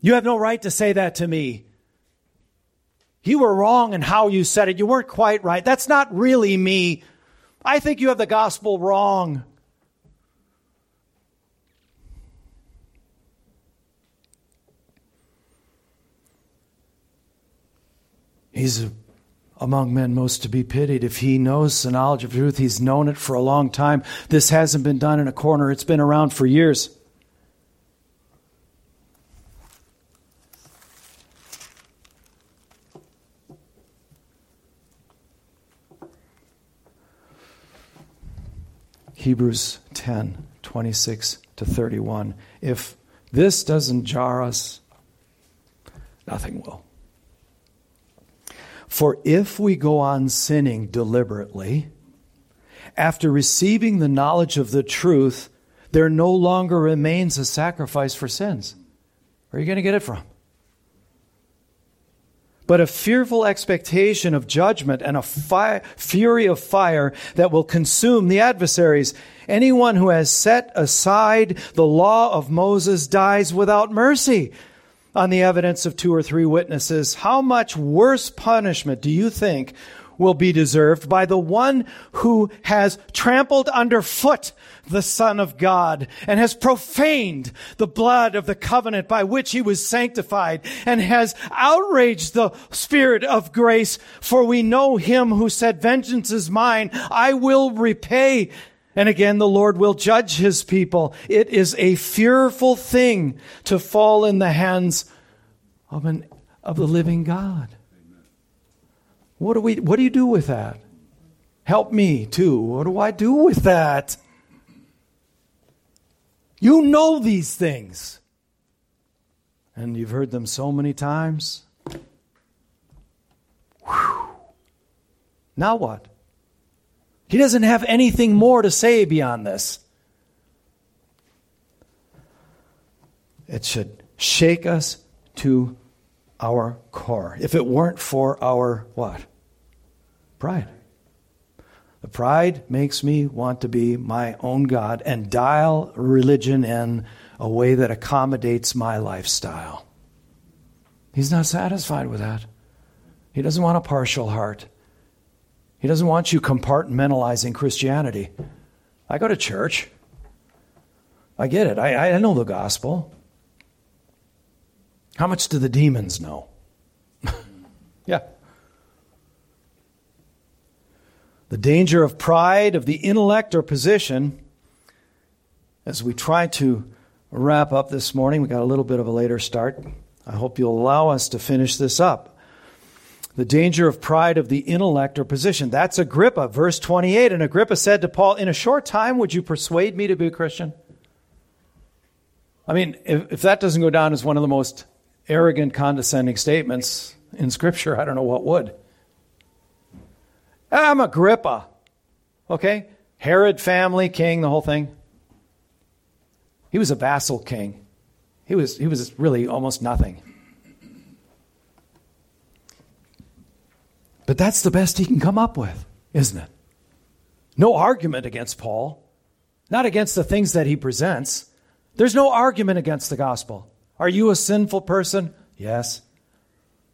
You have no right to say that to me. You were wrong in how you said it. You weren't quite right. That's not really me. I think you have the gospel wrong. He's among men most to be pitied. If he knows the knowledge of truth, he's known it for a long time. This hasn't been done in a corner, it's been around for years. Hebrews 10 26 to 31. If this doesn't jar us, nothing will. For if we go on sinning deliberately, after receiving the knowledge of the truth, there no longer remains a sacrifice for sins. Where are you going to get it from? but a fearful expectation of judgment and a fi- fury of fire that will consume the adversaries. Anyone who has set aside the law of Moses dies without mercy. On the evidence of two or three witnesses, how much worse punishment do you think will be deserved by the one who has trampled underfoot the Son of God and has profaned the blood of the covenant by which he was sanctified and has outraged the Spirit of grace. For we know him who said, vengeance is mine. I will repay. And again, the Lord will judge his people. It is a fearful thing to fall in the hands of an, of the living God. What do we what do you do with that? Help me too. What do I do with that? You know these things. And you've heard them so many times. Whew. Now what? He doesn't have anything more to say beyond this. It should shake us to our core. If it weren't for our what? Pride. The pride makes me want to be my own God and dial religion in a way that accommodates my lifestyle. He's not satisfied with that. He doesn't want a partial heart. He doesn't want you compartmentalizing Christianity. I go to church. I get it. I, I know the gospel. How much do the demons know? yeah. The danger of pride, of the intellect or position, as we try to wrap up this morning, we got a little bit of a later start. I hope you'll allow us to finish this up. The danger of pride of the intellect or position. That's Agrippa, verse 28. And Agrippa said to Paul, In a short time, would you persuade me to be a Christian? I mean, if, if that doesn't go down as one of the most arrogant, condescending statements in Scripture, I don't know what would. I'm Agrippa. Okay? Herod family, king, the whole thing. He was a vassal king. He was, he was really almost nothing. But that's the best he can come up with, isn't it? No argument against Paul, not against the things that he presents. There's no argument against the gospel. Are you a sinful person? Yes.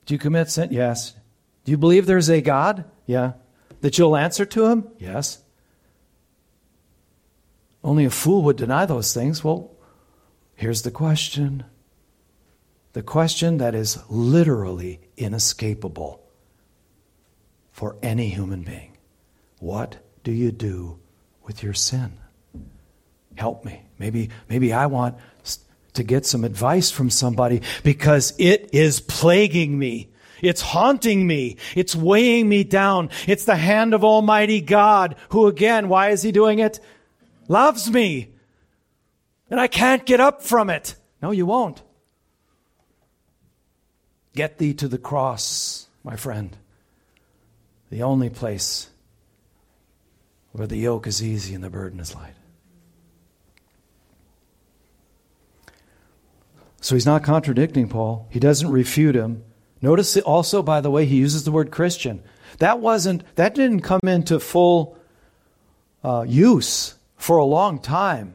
Do you commit sin? Yes. Do you believe there's a God? Yeah. That you'll answer to him? Yes. Only a fool would deny those things. Well, here's the question the question that is literally inescapable for any human being What do you do with your sin? Help me. Maybe, maybe I want to get some advice from somebody because it is plaguing me. It's haunting me. It's weighing me down. It's the hand of Almighty God who again, why is he doing it? Loves me. And I can't get up from it. No, you won't. Get thee to the cross, my friend. The only place where the yoke is easy and the burden is light. So he's not contradicting Paul. He doesn't refute him. Notice also, by the way, he uses the word Christian. That wasn't, that didn't come into full uh, use for a long time.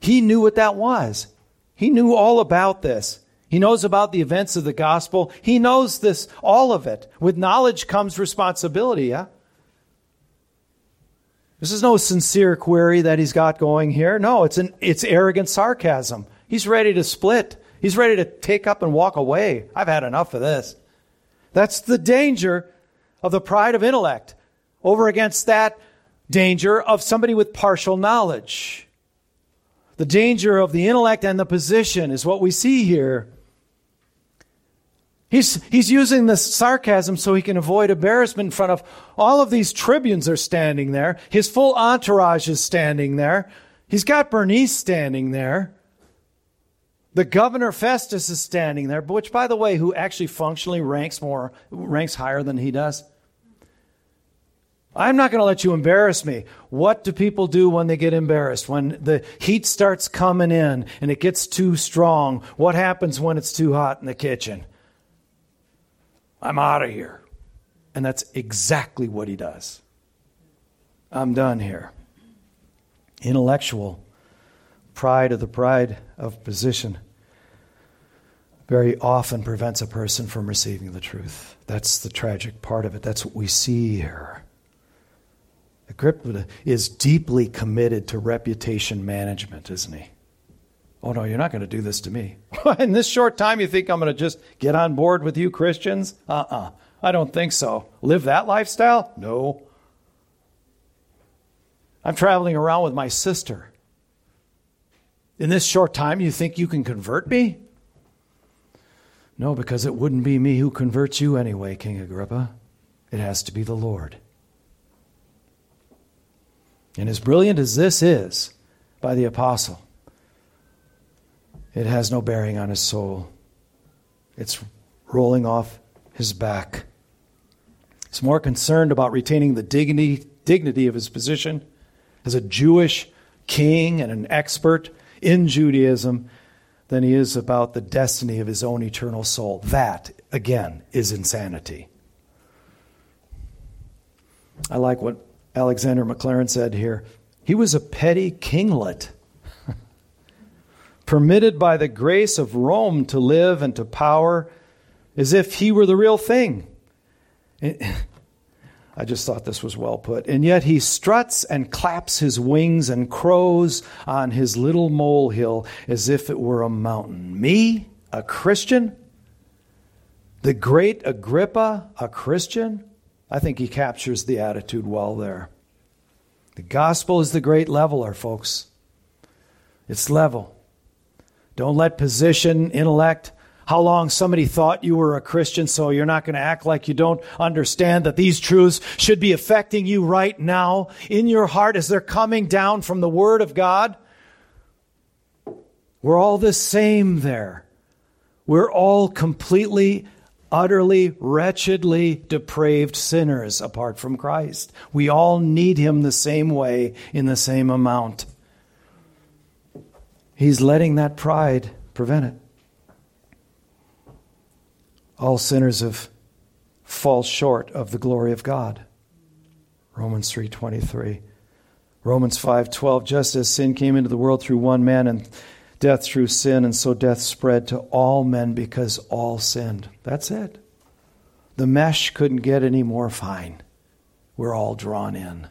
He knew what that was. He knew all about this. He knows about the events of the gospel. He knows this, all of it. With knowledge comes responsibility, yeah? This is no sincere query that he's got going here. No, it's an, it's arrogant sarcasm. He's ready to split. He's ready to take up and walk away. I've had enough of this. That's the danger of the pride of intellect over against that danger of somebody with partial knowledge. The danger of the intellect and the position is what we see here. He's, he's using this sarcasm so he can avoid embarrassment in front of all of these tribunes are standing there. His full entourage is standing there. He's got Bernice standing there. The governor Festus is standing there, which, by the way, who actually functionally ranks more, ranks higher than he does. I'm not going to let you embarrass me. What do people do when they get embarrassed? When the heat starts coming in and it gets too strong, what happens when it's too hot in the kitchen? I'm out of here. And that's exactly what he does. I'm done here. Intellectual pride of the pride of position. very often prevents a person from receiving the truth. That's the tragic part of it. That's what we see here. Agrippa is deeply committed to reputation management, isn't he? Oh, no, you're not going to do this to me. In this short time, you think I'm going to just get on board with you Christians? Uh uh-uh. uh I don't think so. Live that lifestyle? No. I'm traveling around with my sister. In this short time, you think you can convert me? No, because it wouldn't be me who converts you anyway, King Agrippa. It has to be the Lord. And as brilliant as this is by the apostle, it has no bearing on his soul. It's rolling off his back. He's more concerned about retaining the dignity, dignity of his position as a Jewish king and an expert in Judaism than he is about the destiny of his own eternal soul. That, again, is insanity. I like what Alexander Maclaren said here. He was a petty kinglet, permitted by the grace of Rome to live and to power as if he were the real thing. I just thought this was well put. And yet he struts and claps his wings and crows on his little molehill as if it were a mountain. Me, a Christian? The great Agrippa, a Christian? I think he captures the attitude well there. The gospel is the great leveler, folks. It's level. Don't let position, intellect, how long somebody thought you were a Christian, so you're not going to act like you don't understand that these truths should be affecting you right now in your heart as they're coming down from the Word of God. We're all the same there. We're all completely, utterly, wretchedly depraved sinners apart from Christ. We all need Him the same way in the same amount. He's letting that pride prevent it. All sinners have fall short of the glory of God. Romans 3:23. Romans 5:12 just as sin came into the world through one man and death through sin and so death spread to all men because all sinned. That's it. The mesh couldn't get any more fine. We're all drawn in.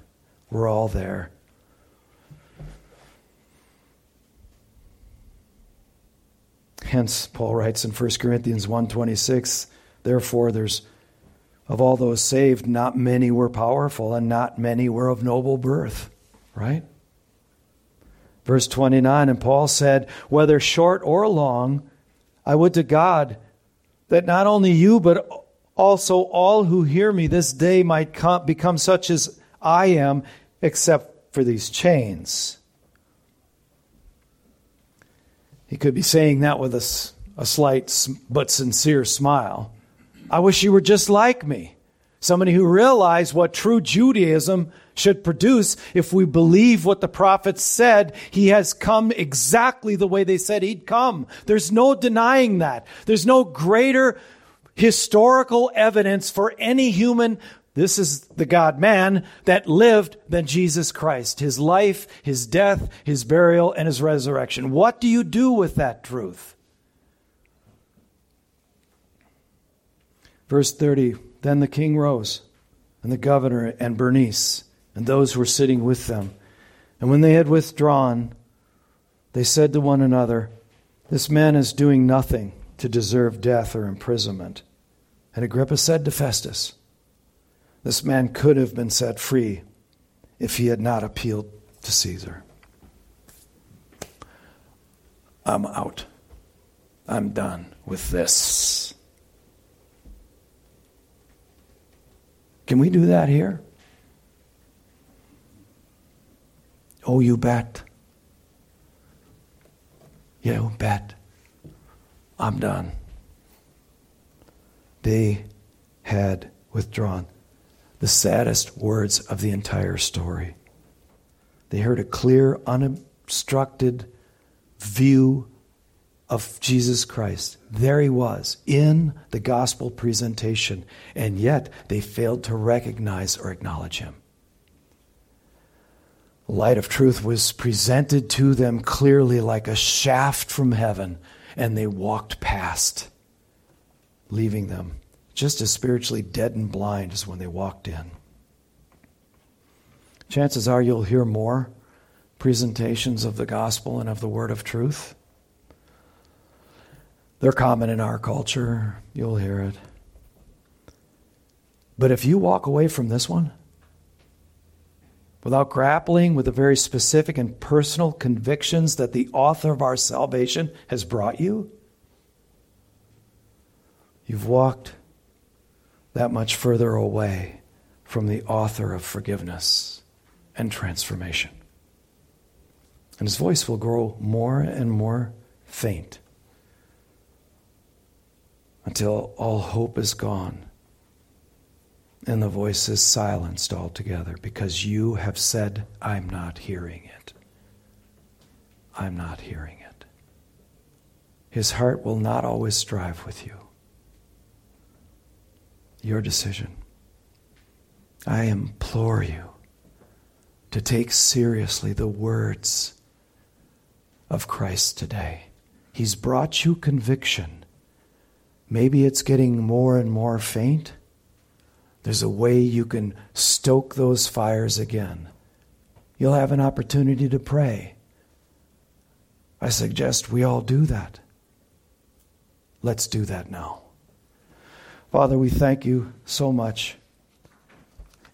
We're all there. Hence, Paul writes in 1 Corinthians 1.26, Therefore, there's of all those saved, not many were powerful, and not many were of noble birth. Right? Verse 29, and Paul said, Whether short or long, I would to God that not only you, but also all who hear me this day might come, become such as I am, except for these chains. He could be saying that with a, a slight but sincere smile. I wish you were just like me. Somebody who realized what true Judaism should produce if we believe what the prophets said. He has come exactly the way they said he'd come. There's no denying that. There's no greater historical evidence for any human this is the God man that lived than Jesus Christ. His life, his death, his burial, and his resurrection. What do you do with that truth? Verse 30 Then the king rose, and the governor, and Bernice, and those who were sitting with them. And when they had withdrawn, they said to one another, This man is doing nothing to deserve death or imprisonment. And Agrippa said to Festus, this man could have been set free if he had not appealed to Caesar. I'm out. I'm done with this. Can we do that here? Oh, you bet. Yeah, you bet. I'm done. They had withdrawn the saddest words of the entire story. They heard a clear, unobstructed view of Jesus Christ. There he was in the gospel presentation, and yet they failed to recognize or acknowledge him. The light of truth was presented to them clearly like a shaft from heaven, and they walked past, leaving them just as spiritually dead and blind as when they walked in. Chances are you'll hear more presentations of the gospel and of the word of truth. They're common in our culture. You'll hear it. But if you walk away from this one without grappling with the very specific and personal convictions that the author of our salvation has brought you, you've walked that much further away from the author of forgiveness and transformation. And his voice will grow more and more faint until all hope is gone and the voice is silenced altogether because you have said, I'm not hearing it. I'm not hearing it. His heart will not always strive with you. Your decision. I implore you to take seriously the words of Christ today. He's brought you conviction. Maybe it's getting more and more faint. There's a way you can stoke those fires again. You'll have an opportunity to pray. I suggest we all do that. Let's do that now. Father, we thank you so much.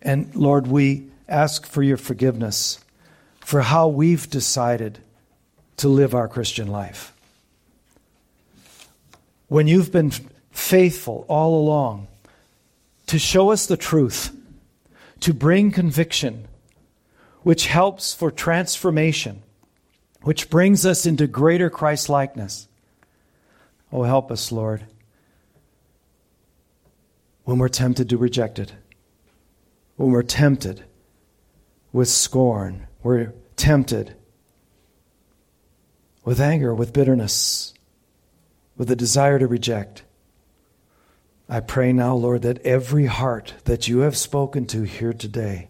And Lord, we ask for your forgiveness for how we've decided to live our Christian life. When you've been faithful all along, to show us the truth, to bring conviction, which helps for transformation, which brings us into greater Christ likeness. Oh, help us, Lord, when we're tempted to reject it, when we're tempted with scorn, we're tempted with anger, with bitterness, with a desire to reject. I pray now, Lord, that every heart that you have spoken to here today,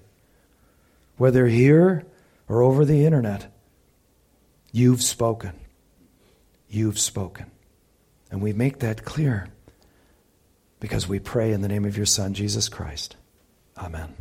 whether here or over the internet, you've spoken. You've spoken. And we make that clear because we pray in the name of your Son, Jesus Christ. Amen.